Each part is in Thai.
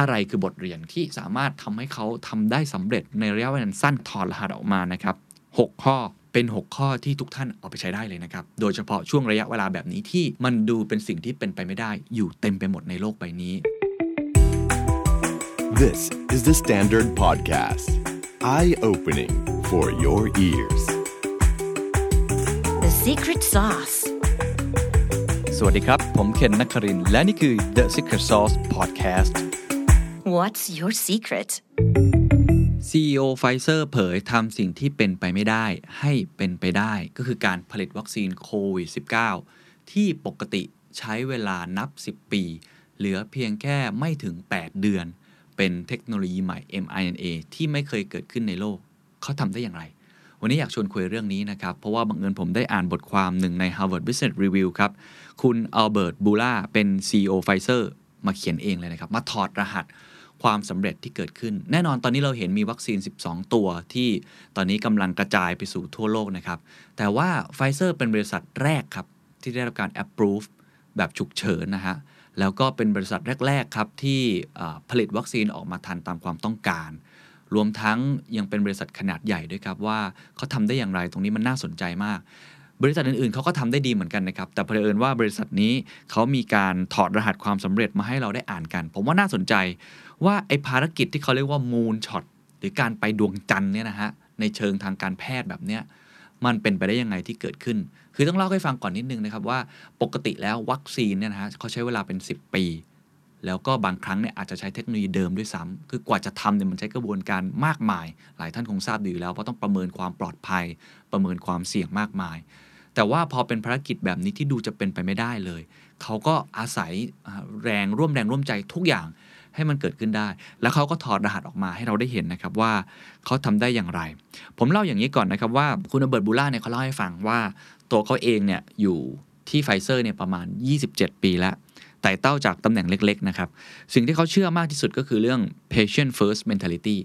อะไรคือบทเรียนที่สามารถทำให้เขาทำได้สำเร็จในระยะเวลาสั้นถอดรหัสออกมานะครับ6ข้อเป็น 6 ข้อที่ทุกท่านเอาไปใช้ได้เลยนะครับ โดยเฉพาะช่วงระยะเวลาแบบนี้ที่มันดูเป็นสิ่งที่เป็นไปไม่ได้ อยู่เต็มไปหมดในโลกใบนี้ This is the Standard Podcast. Eye-opening for your ears. The secret sauce. สวัสดีครับ ผมเคนนักครินทร์และนี่คือ The Secret Sauce Podcast What's your secret? CEO Pfizer เผยทำสิ่งที่เป็นไปไม่ได้ให้เป็นไปได้ ก็คือการผลิตวัคซีนโควิด -19 ที่ปกติใช้เวลานับ 10 ปี เหลือเพียงแค่ไม่ถึง 8 เดือน เป็นเทคโนโลยีใหม่ mRNA ที่ไม่เคยเกิดขึ้นในโลก เขาทำได้อย่างไร วันนี้อยากชวนคุยเรื่องนี้นะครับ เพราะว่าบังเอิญผมได้อ่านบทความหนึ่งใน Harvard Business Review ครับ คุณอัลเบิร์ตบูล่าเป็น CEO Pfizer มาเขียนเองเลยนะครับ มาถอดรหัส ความสำเร็จที่เกิดขึ้น แน่นอนตอนนี้เราเห็นมีวัคซีน 12 ตัวที่ตอนนี้กำลังกระจายไปสู่ทั่วโลกนะครับ แต่ว่าไฟเซอร์เป็นบริษัทแรกครับ ที่ได้รับการ approve แบบฉุกเฉินนะฮะ แล้วก็เป็นบริษัทแรก ๆ ครับ ที่ผลิตวัคซีนออกมาทันตามความต้องการ รวมทั้งยังเป็นบริษัทขนาดใหญ่ด้วยครับว่าเขาทำได้อย่างไรตรงนี้มันน่าสนใจมากบริษัทอื่นๆเขาก็ทำได้ดีเหมือนกันนะครับ แต่เผอิญว่าบริษัทนี้เขามีการถอดรหัสความสำเร็จมาให้เราได้อ่านกัน ผมว่าน่าสนใจ ว่าไอ้ภารกิจที่เขาเรียกว่า moon shot หรือการไปดวงจันทร์เนี่ยนะฮะในเชิงทางการแพทย์แบบเนี้ยมันเป็นไปได้ยังไงที่เกิดขึ้น คือต้องเล่าให้ฟังก่อนนิดนึงนะครับว่าปกติแล้ววัคซีนเนี่ยนะฮะเขาใช้เวลาเป็น 10 ปี แล้วก็บางครั้งเนี่ยอาจจะใช้เทคโนโลยีเดิมด้วยซ้ำคือกว่าจะทำเนี่ยมันใช้กระบวนการมากมาย หลายท่านคงทราบดีอยู่แล้วเพราะต้องประเมินความปลอดภัย ประเมินความเสี่ยงมากมาย แต่ว่าพอเป็นภารกิจแบบนี้ที่ดูจะเป็นไปไม่ได้เลย เขาก็อาศัยแรงร่วมแรงร่วมใจทุกอย่าง ให้มันเกิดขึ้นได้ แล้วเขาก็ถอดรหัสออกมาให้เราได้เห็นนะครับว่าเขาทำได้อย่างไร ผมเล่าอย่างนี้ก่อนนะครับว่าคุณอเบิร์ตบูล่าเนี่ยเขาเล่าให้ฟังว่า ตัวเขาเองเนี่ยอยู่ที่ไฟเซอร์เนี่ยประมาณ 27 ปีแล้วไต่เต้าจากตำแหน่งเล็ก ๆ นะครับ สิ่งที่เขาเชื่อมากที่สุดก็คือเรื่อง patient first mentality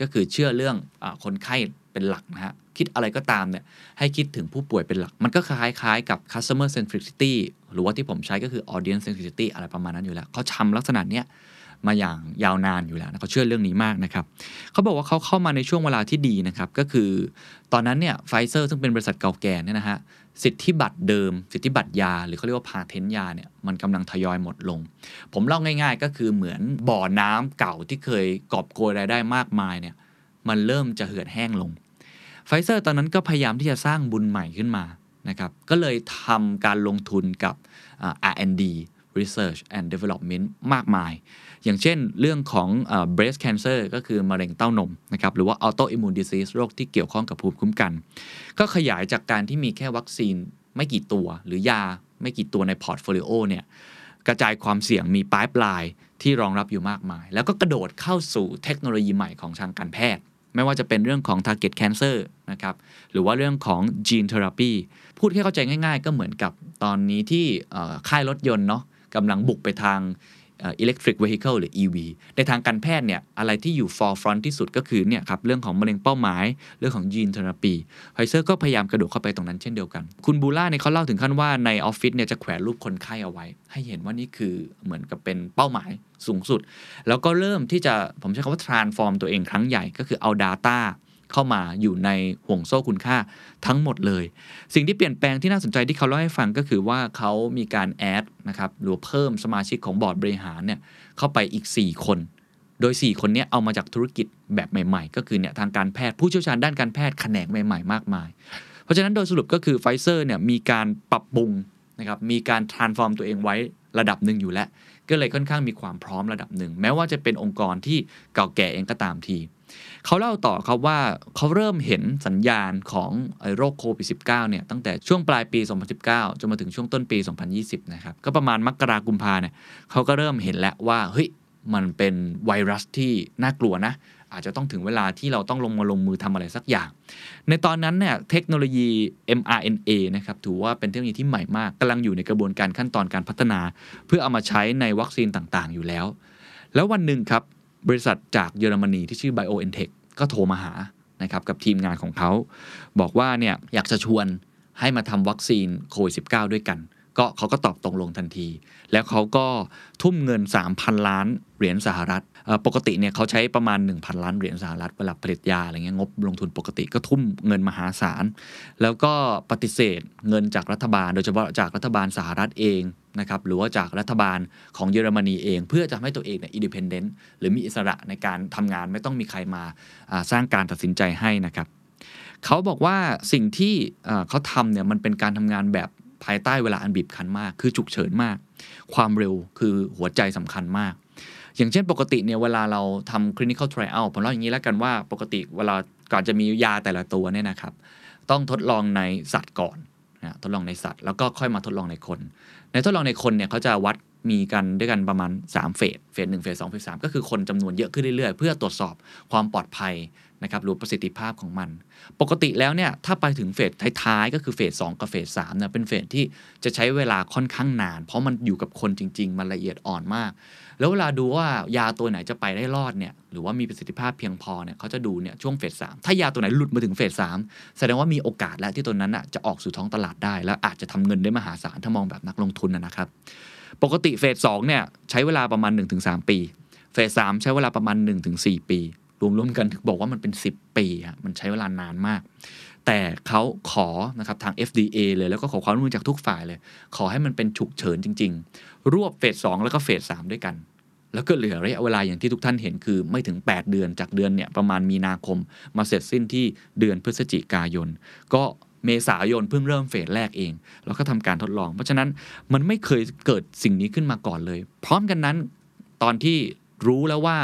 ก็คือเชื่อเรื่องอคนไข้เป็นหลักนะฮะ คิดอะไรก็ตามเนี่ยให้คิดถึงผู้ป่วยเป็นหลัก มันก็คล้ายๆ กับ customer centricity หรือว่าที่ผมใช้ก็คือ audience centricity อะไรประมาณนั้นอยู่แล้ว เขาทำลักษณะเนี้ย มาอย่างยาวนานอยู่แล้วนะเขาเชื่อเรื่องนี้มากนะครับเขาบอกว่าเขาเข้ามาในช่วงเวลาที่ดีนะครับก็คือตอนนั้นเนี่ยไฟเซอร์ซึ่งเป็นบริษัทเก่าแก่เนี่ยนะฮะสิทธิบัตรเดิม สิทธิบัตรยา หรือเขาเรียกว่าพาเทนยาเนี่ยมันกำลังทยอยหมดลง ผมเล่าง่าย ๆ ก็คือเหมือนบ่อน้ำเก่าที่เคยกอบโกยรายได้มากมายเนี่ยมันเริ่มจะเหือดแห้งลงไฟเซอร์ตอนนั้นก็พยายามที่จะสร้างบุญใหม่ขึ้นมานะครับก็เลยทำการลงทุนกับ R&D Research and Development มากมาย อย่างเช่นเรื่องของ breast cancer ก็คือมะเร็งเต้านมนะครับหรือว่า autoimmune disease โรคที่เกี่ยวข้องกับภูมิคุ้มกัน ก็ขยายจากการที่มีแค่วัคซีนไม่กี่ตัว หรือยาไม่กี่ตัวใน portfolio เนี่ยกระจายความเสี่ยงมีไปป์ไลน์ที่รองรับอยู่มากมาย แล้วก็กระโดดเข้าสู่เทคโนโลยีใหม่ของทางการแพทย์ ไม่ว่าจะเป็นเรื่องของ target cancer นะครับหรือว่าเรื่องของ gene therapy พูดแค่เข้าใจง่าย ๆ ก็เหมือนกับตอนนี้ที่ค่ายรถยนต์เนาะ กำลังบุกไปทางอ่อ electric vehicle หรือ EV ในทางการแพทย์เนี่ยอะไรที่อยู่ forefront ที่สุดก็คือเนี่ยครับเรื่องของมะเร็งเป้าหมาย เรื่องของ gene therapy ไฟเซอร์ก็พยายามกระโดดเข้าไปตรงนั้นเช่นเดียวกัน คุณบูล่าเนี่ยเขาเล่าถึงขั้นว่าในออฟฟิศเนี่ยจะแขวนรูปคนไข้เอาไว้ ให้เห็นว่านี่คือเหมือนกับเป็นเป้าหมายสูงสุด แล้วก็เริ่มที่จะผมใช้คำว่า transform ตัวเองครั้งใหญ่ก็คือเอา data เข้ามาอยู่ในห่วงโซ่คุณค่าทั้งหมดเลย สิ่งที่เปลี่ยนแปลงที่น่าสนใจที่เขาเล่าให้ฟังก็คือว่าเขามีการ add นะครับหรือเพิ่มสมาชิกของบอร์ดบริหารเนี่ยเข้าไปอีก 4 คน โดย 4 คนนี้เอามาจากธุรกิจแบบใหม่ ๆ ก็คือเนี่ยทางการแพทย์ผู้เชี่ยวชาญด้านการแพทย์แขนงใหม่ ๆ มากมาย เพราะฉะนั้นโดยสรุปก็คือไฟเซอร์เนี่ยมีการปรับปรุงนะครับมีการ transform ตัวเองไว้ระดับหนึ่งอยู่แล้วก็เลยค่อนข้างมีความพร้อมระดับหนึ่ง แม้ว่าจะเป็นองค์กรที่เก่าแก่เองก็ตามที เขาเล่าต่อครับว่าเขาเริ่มเห็นสัญญาณของโรคโควิด -19 เนี่ยตั้งแต่ช่วงปลายปี 2019 จนมาถึงช่วงต้นปี 2020 นะครับ ก็ประมาณมกรากุมภาเนี่ยเขาก็เริ่มเห็นแล้วว่าเฮ้ยมันเป็นไวรัสที่น่ากลัวนะอาจจะต้องถึงเวลาที่เราต้องลงมาลงมือทำอะไรสักอย่าง ในตอนนั้นเนี่ยเทคโนโลยี mRNA นะครับถือว่าเป็นเทคโนโลยีที่ใหม่มากกำลังอยู่ในกระบวนการขั้นตอนการพัฒนา เพื่อเอามาใช้ในวัคซีนต่างๆ อยู่แล้ว แล้ววันหนึ่งครับ บริษัทจากเยอรมนีที่ชื่อ BioNTech ก็โทรมาหานะครับกับทีมงานของเขา บอกว่าเนี่ยอยากจะชวนให้มาทำวัคซีนโควิด -19 ด้วยกัน ก็เขาก็ตอบตกลงทันที แล้วเขาก็ทุ่มเงิน 3,000 ล้านเหรียญสหรัฐปกติเนี่ยเขาใช้ประมาณ 1,000 ล้านเหรียญสหรัฐเวลาผลิตยาอะไรเงี้ยงบลงทุนปกติก็ทุ่มเงินมหาศาล แล้วก็ปฏิเสธเงินจากรัฐบาล โดยเฉพาะจากรัฐบาลสหรัฐเองนะครับหรือว่าจากรัฐบาลของเยอรมนีเอง เพื่อจะให้ตัวเองเนี่ย independent หรือมีอิสระในการทำงานไม่ต้องมีใครมาสร้างการตัดสินใจให้นะครับเขาบอกว่าสิ่งที่เอ่อเขาทำเนี่ยมันเป็นการทำงานแบบ ภายใต้เวลาอันบีบคั้นมาก คือฉุกเฉินมาก ความเร็วคือหัวใจสำคัญมาก อย่างเช่นปกติเนี่ยเวลาเราทำ clinical trial ผมเล่าอย่างนี้แล้วกันว่าปกติเวลาก่อนจะมียาแต่ละตัวเนี่ยนะครับ ต้องทดลองในสัตว์ก่อนนะทดลองในสัตว์ แล้วก็ค่อยมาทดลองในคน ในทดลองในคนเนี่ยเขาจะวัดมีกันด้วยกันประมาณ 3 เฟส เฟสหนึ่งเฟสสองเฟสสามก็คือคนจำนวนเยอะขึ้นเรื่อยๆ เพื่อตรวจสอบความปลอดภัย นะครับหรือประสิทธิภาพของมัน ปกติแล้วเนี่ยถ้าไปถึงเฟสท้ายๆ ก็คือเฟสสองกับเฟสสามเนี่ยเป็นเฟสที่จะใช้เวลาค่อนข้างนาน เพราะมันอยู่กับคนจริง ๆ มันละเอียดอ่อนมาก แล้วเวลาดูว่ายาตัวไหนจะไปได้รอดเนี่ยหรือว่ามีประสิทธิภาพเพียงพอเนี่ยเขาจะดูเนี่ยช่วงเฟสสามถ้ายาตัวไหนหลุดมาถึงเฟสสามแสดงว่ามีโอกาสแล้วที่ตัวนั้นอะจะออกสู่ท้องตลาดได้ แล้วอาจจะทำเงินได้มหาศาลถ้ามองแบบนักลงทุนนะครับ ปกติเฟสสองเนี่ยใช้เวลาประมาณ 1-3 ปีเฟสสามใช้เวลาประมาณ 1-4 ปี รวมๆกันถึงบอกว่ามันเป็น 10 ปีอะมันใช้เวลานานมาก แต่เขาขอนะครับทาง FDA เลยแล้วก็ขอความร่วมมือจากทุกฝ่ายเลย ขอให้มันเป็นฉุกเฉินจริง ๆ รวบเฟสสองแล้วก็เฟสสามด้วยกัน แล้วก็เหลือระยะเวลาอย่างที่ทุกท่านเห็นคือไม่ถึง 8 เดือนจากเดือนเนี่ยประมาณมีนาคม มาเสร็จสิ้นที่เดือนพฤศจิกายน ก็เมษายนเพิ่งเริ่มเฟสแรกเอง แล้วก็ทำการทดลอง เพราะฉะนั้นมันไม่เคยเกิดสิ่งนี้ขึ้นมาก่อนเลย พร้อมกันนั้น ตอนที่ รู้แล้วว่า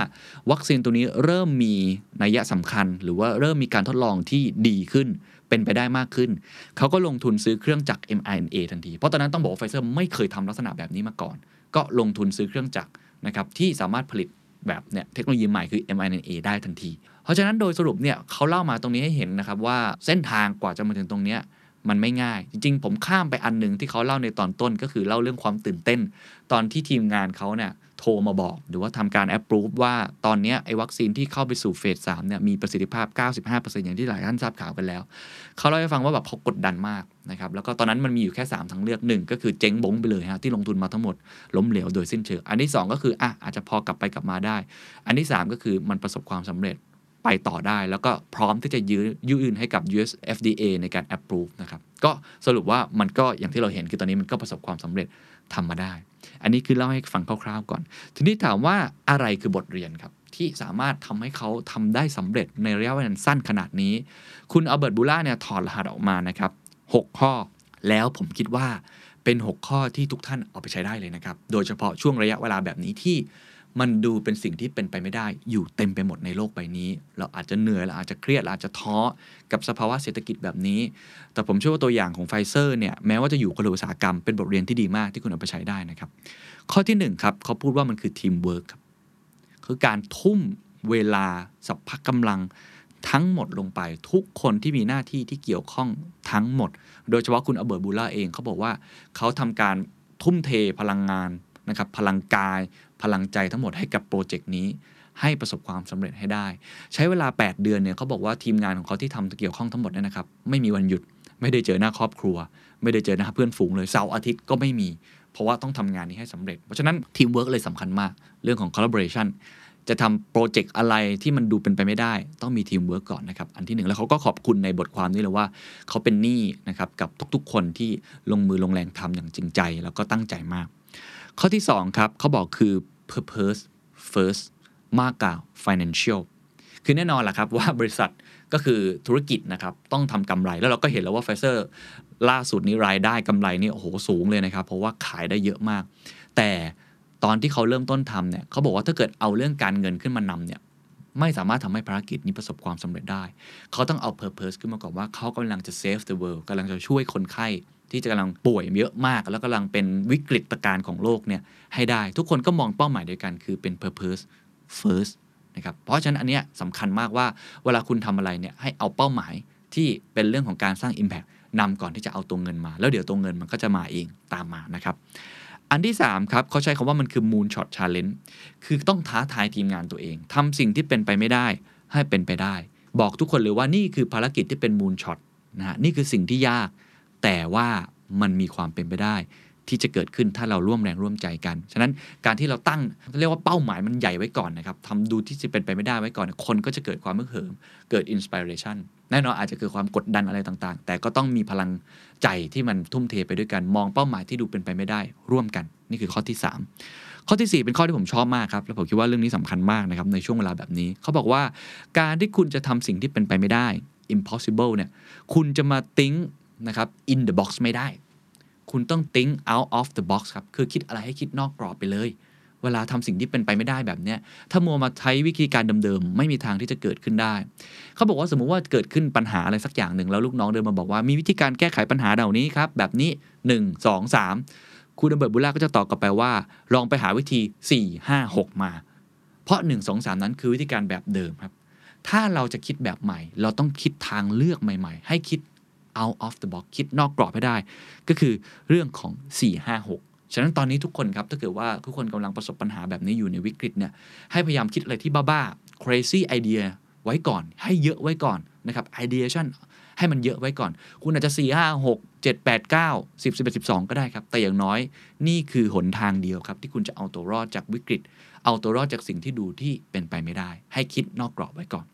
วัคซีนตัวนี้เริ่มมีนัยสำคัญ หรือว่าเริ่มมีการทดลองที่ดีขึ้น เป็นไปได้มากขึ้น เขาก็ลงทุนซื้อเครื่องจักร mRNA ทันที เพราะตอนนั้นต้องบอกว่าไฟเซอร์ไม่เคยทำลักษณะแบบนี้มาก่อน ก็ลงทุนซื้อเครื่องจักรนะครับที่สามารถผลิตแบบเนี่ยเทคโนโลยีใหม่คือ mRNA ได้ทันที เพราะฉะนั้นโดยสรุปเนี่ยเขาเล่ามาตรงนี้ให้เห็นนะครับว่าเส้นทางกว่าจะมาถึงตรงเนี้ยมันไม่ง่าย จริง ๆ ผมข้ามไปอันหนึ่งที่เขาเล่าในตอนต้นก็คือเล่าเรื่องความตื่นเต้น ตอนที่ทีมงานเขาเนี่ย โทรมาบอก หรือว่าทำการแอปพรูฟว่าตอนนี้ไอ้วัคซีนที่เข้าไปสู่เฟสสามเนี่ยมีประสิทธิภาพ 95%อย่างที่หลายท่านทราบข่าวกันแล้ว เขาเล่าให้ฟังว่าแบบเขากดดันมากนะครับแล้วก็ตอนนั้นมันมีอยู่แค่ 3 ทางเลือกหนึ่งก็คือเจ๊งบงไปเลยฮะที่ลงทุนมาทั้งหมดล้มเหลวโดยสิ้นเชิงอันที่ 2 ก็คืออะอาจจะพอกลับไปกลับมาได้ อันที่ 3 ก็คือมันประสบความสำเร็จ ไปต่อได้ แล้วก็พร้อมที่จะยื้อยื่นให้กับ US FDA ในการ approve นะครับ ก็สรุปว่ามันก็อย่างที่เราเห็นคือตอนนี้มันก็ประสบความสำเร็จทำมาได้ อันนี้คือเล่าให้ฟังคร่าวๆ ก่อน ทีนี้ถามว่าอะไรคือบทเรียนครับ ที่สามารถทำให้เขาทำได้สำเร็จในระยะเวลาสั้นขนาดนี้ คุณอัลเบิร์ตบูล่าเนี่ยถอดรหัสออกมานะครับ6ข้อ แล้วผมคิดว่าเป็น 6 ข้อที่ทุกท่านเอาไปใช้ได้เลยนะครับ โดยเฉพาะช่วงระยะเวลาแบบนี้ที่ มันดูเป็นสิ่งที่เป็นไปไม่ได้ อยู่เต็มไปหมดในโลกใบนี้ เราอาจจะเหนื่อยเราอาจจะเครียดเราอาจจะท้อกับสภาวะเศรษฐกิจแบบนี้ แต่ผมเชื่อว่าตัวอย่างของไฟเซอร์เนี่ยแม้ว่าจะอยู่คนละอุตสาหกรรมเป็นบทเรียนที่ดีมากที่คุณเอาไปใช้ได้นะครับ ข้อที่หนึ่งครับเขาพูดว่ามันคือทีมเวิร์กครับคือการทุ่มเวลาสรรพกำลังทั้งหมดลงไปทุกคนที่มีหน้าที่ที่เกี่ยวข้องทั้งหมด โดยเฉพาะคุณอัลเบิร์ตบูล่าเองเขาบอกว่าเขาทำการทุ่มเทพลังงานนะครับพลังกาย พลังใจทั้งหมดให้กับโปรเจกต์นี้ให้ประสบความสำเร็จให้ได้ ใช้เวลา 8 เดือนเนี่ยเขาบอกว่าทีมงานของเขาที่ทำเกี่ยวข้องทั้งหมดเนี่ยนะครับไม่มีวันหยุด ไม่ได้เจอหน้าครอบครัว ไม่ได้เจอหน้าเพื่อนฝูงเลยเสาร์อาทิตย์ก็ไม่มี เพราะว่าต้องทำงานนี้ให้สำเร็จ เพราะฉะนั้นทีมเวิร์กเลยสำคัญมาก เรื่องของ collaboration จะทำโปรเจกต์อะไรที่มันดูเป็นไปไม่ได้ ต้องมีทีมเวิร์กก่อนนะครับ อันที่หนึ่งแล้วเขาก็ขอบคุณในบทความนี้เลยว่า เขาเป็นหนี้นะครับกับทุกๆ คนที่ลงมือลงแรงทำอย่างจริงใจ แล้วก็ตั้งใจมาก ข้อที่ 2 ครับเขาบอกคือ purpose first มากกว่า financial คือแน่นอนแหละครับว่าบริษัทก็คือธุรกิจนะครับ ต้องทำกำไรแล้วเราก็เห็นแล้วว่าไฟเซอร์ล่าสุดนี้รายได้กำไรนี่โอ้โหสูงเลยนะครับ เพราะว่าขายได้เยอะมาก แต่ตอนที่เขาเริ่มต้นทำเนี่ยเขาบอกว่าถ้าเกิดเอาเรื่องการเงินขึ้นมานำเนี่ยไม่สามารถทำให้ภารกิจนี้ประสบความสำเร็จได้ เขาต้องเอา purpose ขึ้นมาก่อนว่าเขากำลังจะ save the world กำลังจะช่วยคนไข้ ที่จะกำลังป่วยเยอะมาก แล้วกำลังเป็นวิกฤตการณ์ของโลกเนี่ยให้ได้ ทุกคนก็มองเป้าหมายเดียวกัน คือเป็น purpose first นะครับเพราะฉะนั้นอันเนี้ยสำคัญมากว่าเวลาคุณทำอะไรเนี่ยให้เอาเป้าหมายที่เป็นเรื่องของการสร้าง Impact นำก่อนที่จะเอาตัวเงินมา แล้วเดี๋ยวตัวเงินมันก็จะมาเองตามมานะครับ อันที่ 3 ครับเขาใช้คำว่ามันคือ moonshot challenge คือต้องท้าทายทีมงานตัวเองทำสิ่งที่เป็นไปไม่ได้ให้เป็นไปได้ บอกทุกคนเลยว่านี่คือภารกิจที่เป็น moonshot นะฮะนี่คือสิ่งที่ยาก แต่ว่ามันมีความเป็นไปได้ที่จะเกิดขึ้นถ้าเราร่วมแรงร่วมใจกัน ฉะนั้นการที่เราตั้งเรียกว่าเป้าหมายมันใหญ่ไว้ก่อนนะครับทำดูที่จะเป็นไปไม่ได้ไว้ก่อน คนก็จะเกิดความมึกเหิม เกิดอินสปิเรชันแน่นอนอาจจะเกิดความกดดันอะไรต่างๆ แต่ก็ต้องมีพลังใจที่มันทุ่มเทไปด้วยกัน มองเป้าหมายที่ดูเป็นไปไม่ได้ ร่วมกัน นี่คือข้อที่ 3 ข้อที่ 4 เป็นข้อที่ผมชอบมากครับ แล้วผมคิดว่าเรื่องนี้สำคัญมากนะครับในช่วงเวลาแบบนี้ เขาบอกว่าการที่คุณจะทำสิ่งที่เป็นไปไม่ได้ impossible เนี่ย คุณจะมา think นะครับ in the box ไม่ได้ คุณต้อง think out of the box ครับ คือคิดอะไรให้คิดนอกกรอบไปเลย เวลาทำสิ่งที่เป็นไปไม่ได้แบบเนี้ย ถ้ามัวมาใช้วิธีการเดิมๆ ไม่มีทางที่จะเกิดขึ้นได้ เขาบอกว่าสมมุติว่าเกิดขึ้นปัญหาอะไรสักอย่างหนึ่งแล้วลูกน้องเดินมาบอกว่ามีวิธีการแก้ไขปัญหาเหล่านี้ครับแบบนี้ 1 2 3 คุณเบิร์ตบุล่าก็จะตอบกลับไปว่า ลองไปหาวิธี 4 5 6 มา เพราะ 1 2 3 นั้นคือวิธีการแบบเดิมครับถ้าเราจะคิดแบบใหม่ เราต้องคิดทางเลือกใหม่ ๆ ให้คิด out of the box คิดนอกกรอบให้ได้ ก็คือเรื่องของ 4 5 6 ฉะนั้นตอนนี้ทุกคนครับ ถ้าเกิดว่าทุกคนกำลังประสบปัญหาแบบนี้อยู่ในวิกฤตเนี่ย ให้พยายามคิดอะไรที่บ้าๆ crazy idea ไว้ก่อน ให้เยอะไว้ก่อนนะครับ ideation ให้มันเยอะไว้ก่อน คุณอาจจะ 4 5 6 7 8 9 10 11 12 ก็ได้ครับ แต่อย่างน้อยนี่คือหนทางเดียวครับ ที่คุณจะเอาตัวรอดจากวิกฤต เอาตัวรอดจากสิ่งที่ดูที่เป็นไปไม่ได้ ให้คิดนอกกรอบไว้ก่อน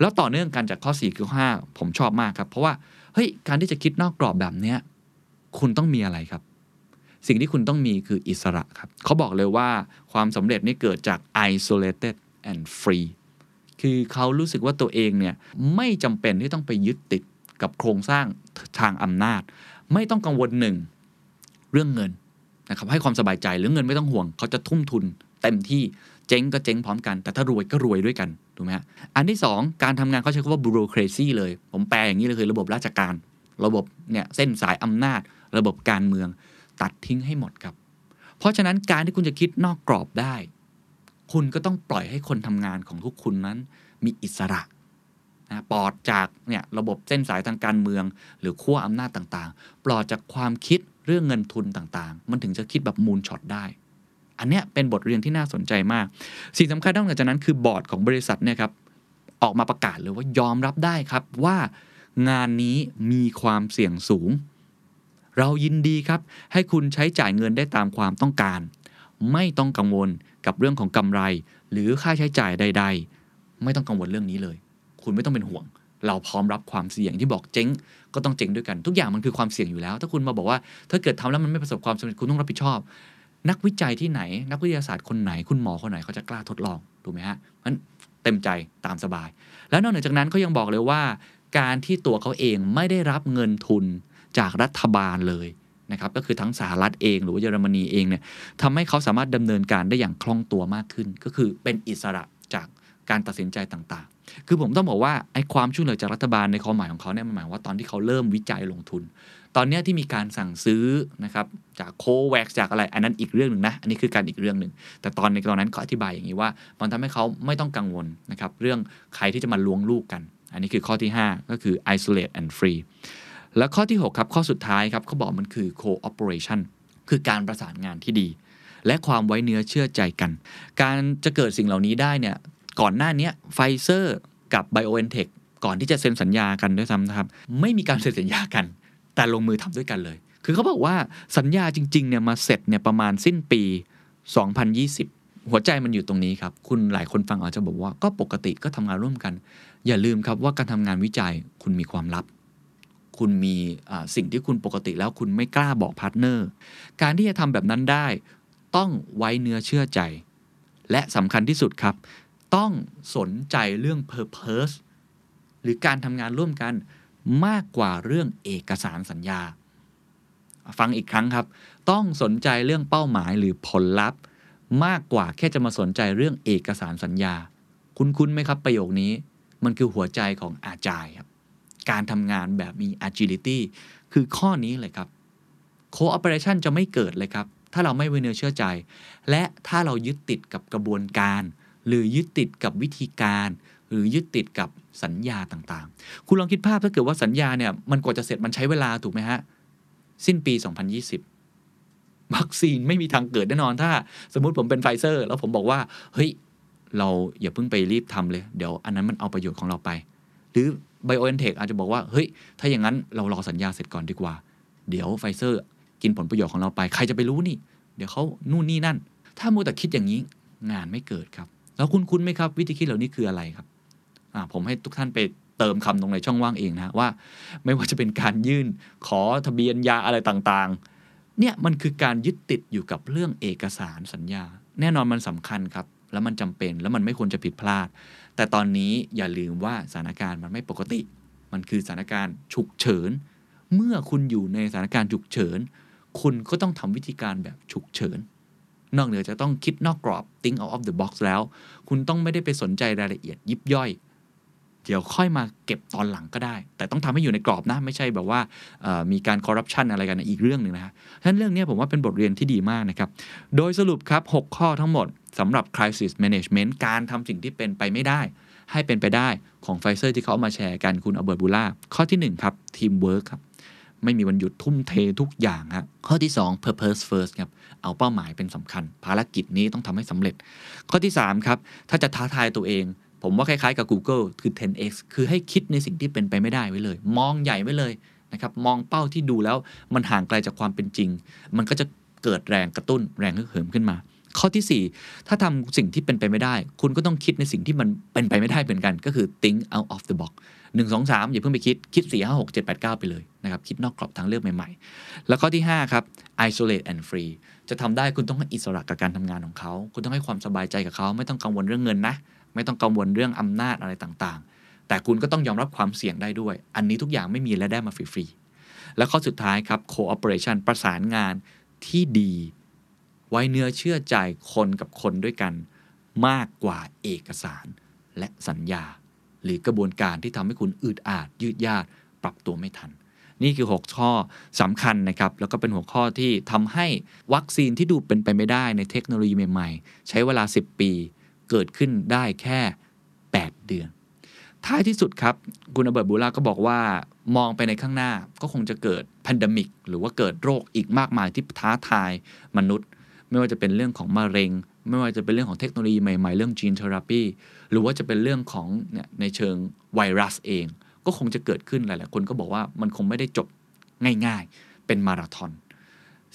แล้วต่อเนื่องกันจากข้อ 4 คือข้อ5ผมชอบมากครับ เพราะว่า เฮ้ยการที่จะคิดนอกกรอบแบบเนี้ยคุณต้องมีอะไรครับ สิ่งที่คุณต้องมีคืออิสระครับเขาบอกเลยว่าความสำเร็จนี่เกิดจาก isolated and free คือเขารู้สึกว่าตัวเองเนี่ยไม่จำเป็นที่ต้องไปยึดติดกับโครงสร้างทางอำนาจ ไม่ต้องกังวลหนึ่งเรื่องเงินนะครับให้ความสบายใจเรื่องเงินไม่ต้องห่วง เขาจะทุ่มทุนเต็มที่ เจ๊งก็เจ๊งพร้อมกัน แต่ถ้ารวยก็รวยด้วยกันถูกไหมฮะอันที่สองการทำงานเขาใช้คำว่า bureaucracy เลย ผมแปลอย่างนี้เลยคือระบบราชการ ระบบเนี่ยเส้นสายอำนาจ ระบบการเมืองตัดทิ้งให้หมดครับ เพราะฉะนั้นการที่คุณจะคิดนอกกรอบได้ คุณก็ต้องปล่อยให้คนทำงานของทุกคุณนั้น มีอิสระนะปลอดจากเนี่ยระบบเส้นสายทางการเมือง หรือขั้วอำนาจต่างๆ ปลอดจากความคิดเรื่องเงินทุนต่างๆ มันถึงจะคิดแบบ moonshot ได้ อันเนี้ยเป็นบทเรียนที่น่าสนใจมาก สิ่งสำคัญนอกจากนั้นคือบอร์ดของบริษัทเนี่ยครับออกมาประกาศเลยว่ายอมรับได้ครับว่างานนี้มีความเสี่ยงสูง เรายินดีครับ ให้คุณใช้จ่ายเงินได้ตามความต้องการ ไม่ต้องกังวลกับเรื่องของกำไร หรือค่าใช้จ่ายใด ๆ ไม่ต้องกังวลเรื่องนี้เลย คุณไม่ต้องเป็นห่วง เราพร้อมรับความเสี่ยงที่บอกเจ๊งก็ต้องเจ๊งด้วยกัน ทุกอย่างมันคือความเสี่ยงอยู่แล้ว ถ้าคุณมาบอกว่า ถ้าเกิดทำแล้วมันไม่ประสบความสำเร็จคุณต้องรับผิดชอบ นักวิจัยที่ไหน นักวิทยาศาสตร์คนไหน คุณหมอคนไหนเขาจะกล้าทดลองถูกไหมฮะมันเต็มใจตามสบาย แล้วนอกเหนือจากนั้นเขายังบอกเลยว่า การที่ตัวเขาเองไม่ได้รับเงินทุนจากรัฐบาลเลยนะครับก็คือทั้งสหรัฐเองหรือว่าเยอรมนีเองเนี่ยทำให้เขาสามารถดำเนินการได้อย่างคล่องตัวมากขึ้น ก็คือเป็นอิสระจากการตัดสินใจต่างๆ คือผมต้องบอกว่าไอ้ความช่วยเหลือจากรัฐบาลในความหมายของเขาเนี่ยมันหมายว่าตอนที่เขาเริ่มวิจัยลงทุน ตอนนี้ที่มีการสั่งซื้อนะครับจากโควัคจากอะไร อันนั้นอีกเรื่องหนึ่งนะ อันนี้คือการอีกเรื่องหนึ่ง แต่ตอนในตอนนั้นก็อธิบายอย่างนี้ว่า มันทำให้เขาไม่ต้องกังวลนะครับเรื่องใครที่จะมาล้วงลูกกัน อันนี้คือข้อที่ 5 ก็คือ isolate and free แล้วข้อที่ 6 ครับ ข้อสุดท้ายครับเขาบอกมันคือ cooperation คือการประสานงานที่ดี และความไว้เนื้อเชื่อใจกัน การจะเกิดสิ่งเหล่านี้ได้เนี่ยก่อนหน้านี้ไฟเซอร์กับ BioNTech ก่อนที่จะเซ็นสัญญากันด้วยซ้ำนะครับ ไม่มีการเซ็นสัญญากัน แต่ลงมือทำด้วยกันเลย คือเขาบอกว่าสัญญาจริงๆเนี่ยมาเสร็จเนี่ยประมาณสิ้นปี 2020 หัวใจมันอยู่ตรงนี้ครับ คุณหลายคนฟังอาจจะบอกว่าก็ปกติก็ทำงานร่วมกัน อย่าลืมครับว่าการทำงานวิจัยคุณมีความลับ คุณมีสิ่งที่คุณปกติแล้วคุณไม่กล้าบอกพาร์ทเนอร์ การที่จะทำแบบนั้นได้ ต้องไว้เนื้อเชื่อใจ และสำคัญที่สุดครับ ต้องสนใจเรื่อง Purpose หรือการทำงานร่วมกัน มากกว่าเรื่องเอกสารสัญญา ฟังอีกครั้งครับ ต้องสนใจเรื่องเป้าหมายหรือผลลัพธ์ มากกว่าแค่จะมาสนใจเรื่องเอกสารสัญญา คุ้นๆไหมครับประโยคนี้ มันคือหัวใจของอาจายครับ การทำงานแบบมี agility คือข้อนี้เลยครับ cooperation จะไม่เกิดเลยครับถ้าเราไม่ไว้เนื้อเชื่อใจ และถ้าเรายึดติดกับกระบวนการ หหรือยึดติดกับวิธีการ รือยึดติดกับสัญญาต่างๆ คุณลองคิดภาพถ้าเกิดว่าสัญญาเนี่ยมันกว่าจะเสร็จมันใช้เวลาถูกไหมฮะ สิ้นปี 2020 วัคซีนไม่มีทางเกิดแน่นอนถ้า สมมุติผมเป็นไฟเซอร์ แล้วผมบอกว่า เฮ้ย เราอย่าเพิ่งไปรีบทำเลย เดี๋ยวอันนั้นมันเอาประโยชน์ของเราไป หรือ BioNTech อาจจะบอกว่า เฮ้ย ถ้าอย่างนั้นเรารอสัญญาเสร็จก่อนดีกว่า เดี๋ยวไฟเซอร์กินผลประโยชน์ของเราไป ใครจะไปรู้นี่ เดี๋ยวเขานู่นนี่นั่น ถ้ามัวแต่คิดอย่างนี้งานไม่เกิดครับ แล้วคุณคุ้นไหมครับ วิธีคิดเหล่านี้คืออะไรครับ ผมให้ทุกท่านไปเติมคำตรงในช่องว่างเองนะว่า ไม่ว่าจะเป็นการยื่นขอทะเบียนยาอะไรต่างๆ เนี่ยมันคือการยึดติดอยู่กับเรื่องเอกสารสัญญา แน่นอนมันสำคัญครับ แล้วมันจำเป็นแล้วมันไม่ควรจะผิดพลาด แต่ตอนนี้อย่าลืมว่าสถานการณ์มันไม่ปกติ มันคือสถานการณ์ฉุกเฉิน เมื่อคุณอยู่ในสถานการณ์ฉุกเฉิน คุณก็ต้องทำวิธีการแบบฉุกเฉินนอกเหนือจะต้องคิดนอกกรอบ think out of the box แล้ว คุณต้องไม่ได้ไปสนใจรายละเอียดยิบย่อย เดี๋ยวค่อยมาเก็บตอนหลังก็ได้ แต่ต้องทำให้อยู่ในกรอบนะ ไม่ใช่แบบว่ามีการคอร์รัปชันอะไรกันอีกเรื่องหนึ่งนะฮะฉะนั้นเรื่องนี้ผมว่าเป็นบทเรียนที่ดีมากนะครับ โดยสรุปครับ 6 ข้อทั้งหมดสำหรับ crisis management การทำสิ่งที่เป็นไปไม่ได้ ให้เป็นไปได้ของไฟเซอร์ที่เขาเอามาแชร์กันคุณ Albert Bourla ข้อที่ 1 ครับ teamwork ครับไม่มีวันหยุดทุ่มเททุกอย่างครับข้อที่ 2 purpose first ครับ เอาเป้าหมายเป็นสำคัญ ภารกิจนี้ต้องทำให้สำเร็จ ข้อที่ 3 ครับ ถ้าจะท้าทายตัวเอง ผมว่าคล้าย ๆ กับ Google คือ 10x คือให้คิดในสิ่งที่เป็นไปไม่ได้ไว้เลย มองใหญ่ไว้เลยนะครับ มองเป้าที่ดูแล้วมันห่างไกลจากความเป็นจริง มันก็จะเกิดแรงกระตุ้นแรงฮึกเหิมขึ้นมา ข้อที่ 4 ถ้าทำสิ่งที่เป็นไปไม่ได้ คุณก็ต้องคิดในสิ่งที่มันเป็นไปไม่ได้เหมือนกัน ก็คือ think out of the box 1 2 3 อย่าเพิ่งไปคิด คิด 4 5 6 7 8 9 ไปเลยนะครับ คิดนอกกรอบทางเลือกใหม่ ๆ แล้วข้อที่ 5 ครับ isolate and free จะทำได้คุณต้องให้อิสระกับการทำงานของเขา คุณต้องให้ความสบายใจกับเขา ไม่ต้องกังวลเรื่องเงินนะ ไม่ต้องกังวลเรื่องอำนาจอะไรต่างๆ แต่คุณก็ต้องยอมรับความเสี่ยงได้ด้วย อันนี้ทุกอย่างไม่มีและได้มาฟรีๆ และข้อสุดท้ายครับ cooperation ประสานงานที่ดี ไว้เนื้อเชื่อใจคนกับคนด้วยกัน มากกว่าเอกสาร และสัญญา หรือกระบวนการที่ทำให้คุณอืดอาด ยืดยาดปรับตัวไม่ทันนี่คือ 6 ข้อสำคัญนะครับ แล้วก็เป็นหัวข้อที่ทำให้วัคซีนที่ดูเป็นไปไม่ได้ในเทคโนโลยีใหม่ ๆ ใช้เวลา 10 ปี เกิดขึ้นได้แค่ 8 เดือน ท้ายที่สุดครับ คุณอเบิร์ตบูล่าก็บอกว่ามองไปในข้างหน้าก็คงจะเกิด pandemic หรือว่าเกิดโรคอีกมากมายที่ท้าทายมนุษย์ ไม่ว่าจะเป็นเรื่องของมะเร็ง ไม่ว่าจะเป็นเรื่องของเทคโนโลยีใหม่ ๆ เรื่อง gene therapy หรือว่าจะเป็นเรื่องของเนี่ยในเชิงไวรัสเอง ก็คงจะเกิดขึ้นหลายๆคนก็บอกว่ามันคงไม่ได้จบง่าย ๆ เป็นมาราธอน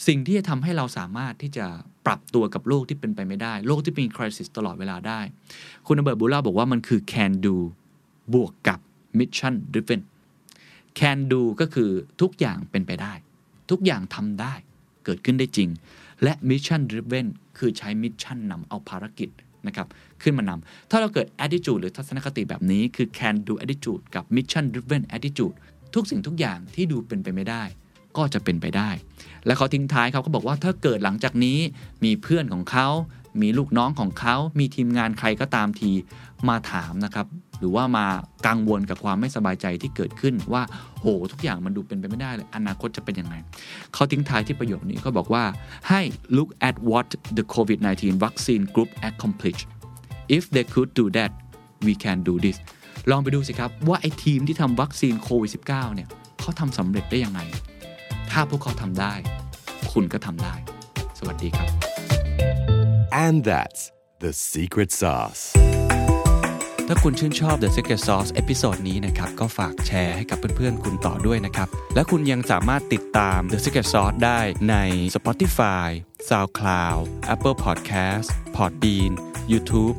สิ่งที่จะทำให้เราสามารถที่จะปรับตัวกับโลกที่เป็นไปไม่ได้ โลกที่เป็น crisis ตลอดเวลาได้ คุณ Albert Bourla บอกว่ามันคือ can do บวกกับ mission driven can do ก็คือทุกอย่างเป็นไปได้ ทุกอย่างทำได้เกิดขึ้นได้จริง และ mission driven คือใช้ mission นำเอาภารกิจนะครับขึ้นมานำถ้าเราเกิด attitude หรือทัศนคติแบบนี้คือ can do attitude กับ mission driven attitude ทุกสิ่งทุกอย่างที่ดูเป็นไปไม่ได้ ก็จะเป็นไปได้ และเขาทิ้งท้ายเขาก็บอกว่าถ้าเกิดหลังจากนี้มีเพื่อนของเขามีลูกน้องของเขา มีทีมงานใครก็ตามทีมาถามนะครับ หรือว่ามากังวลกับความไม่สบายใจที่เกิดขึ้นว่า โห ทุกอย่างมันดูเป็นไปไม่ได้เลย อนาคตจะเป็นยังไง เขาทิ้งท้ายที่ประโยคนี้เขาบอกว่าให้ look at what the COVID-19 vaccine group accomplished if they could do that we can do this ลองไปดูสิครับว่าไอ้ทีมที่ทำวัคซีนโควิด -19 เนี่ยเขาทำสำเร็จได้ยังไง ถ้าพวกเขาทำได้ คุณก็ทำได้ สวัสดีครับ And that's the secret sauce. ถ้าคุณชื่นชอบ The Secret Sauce episode นี้นะครับ ก็ฝากแชร์ให้กับเพื่อนๆ คุณต่อด้วยนะครับ และคุณยังสามารถติดตาม The Secret Sauce ได้ใน Spotify SoundCloud Apple Podcast Podbean YouTube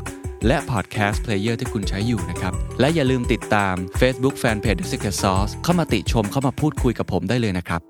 และ Podcast Player ที่คุณใช้อยู่นะครับ และอย่าลืมติดตาม Facebook Fanpage The Secret Sauce เข้ามาติชมเข้ามาพูดคุยกับผมได้เลยนะครับ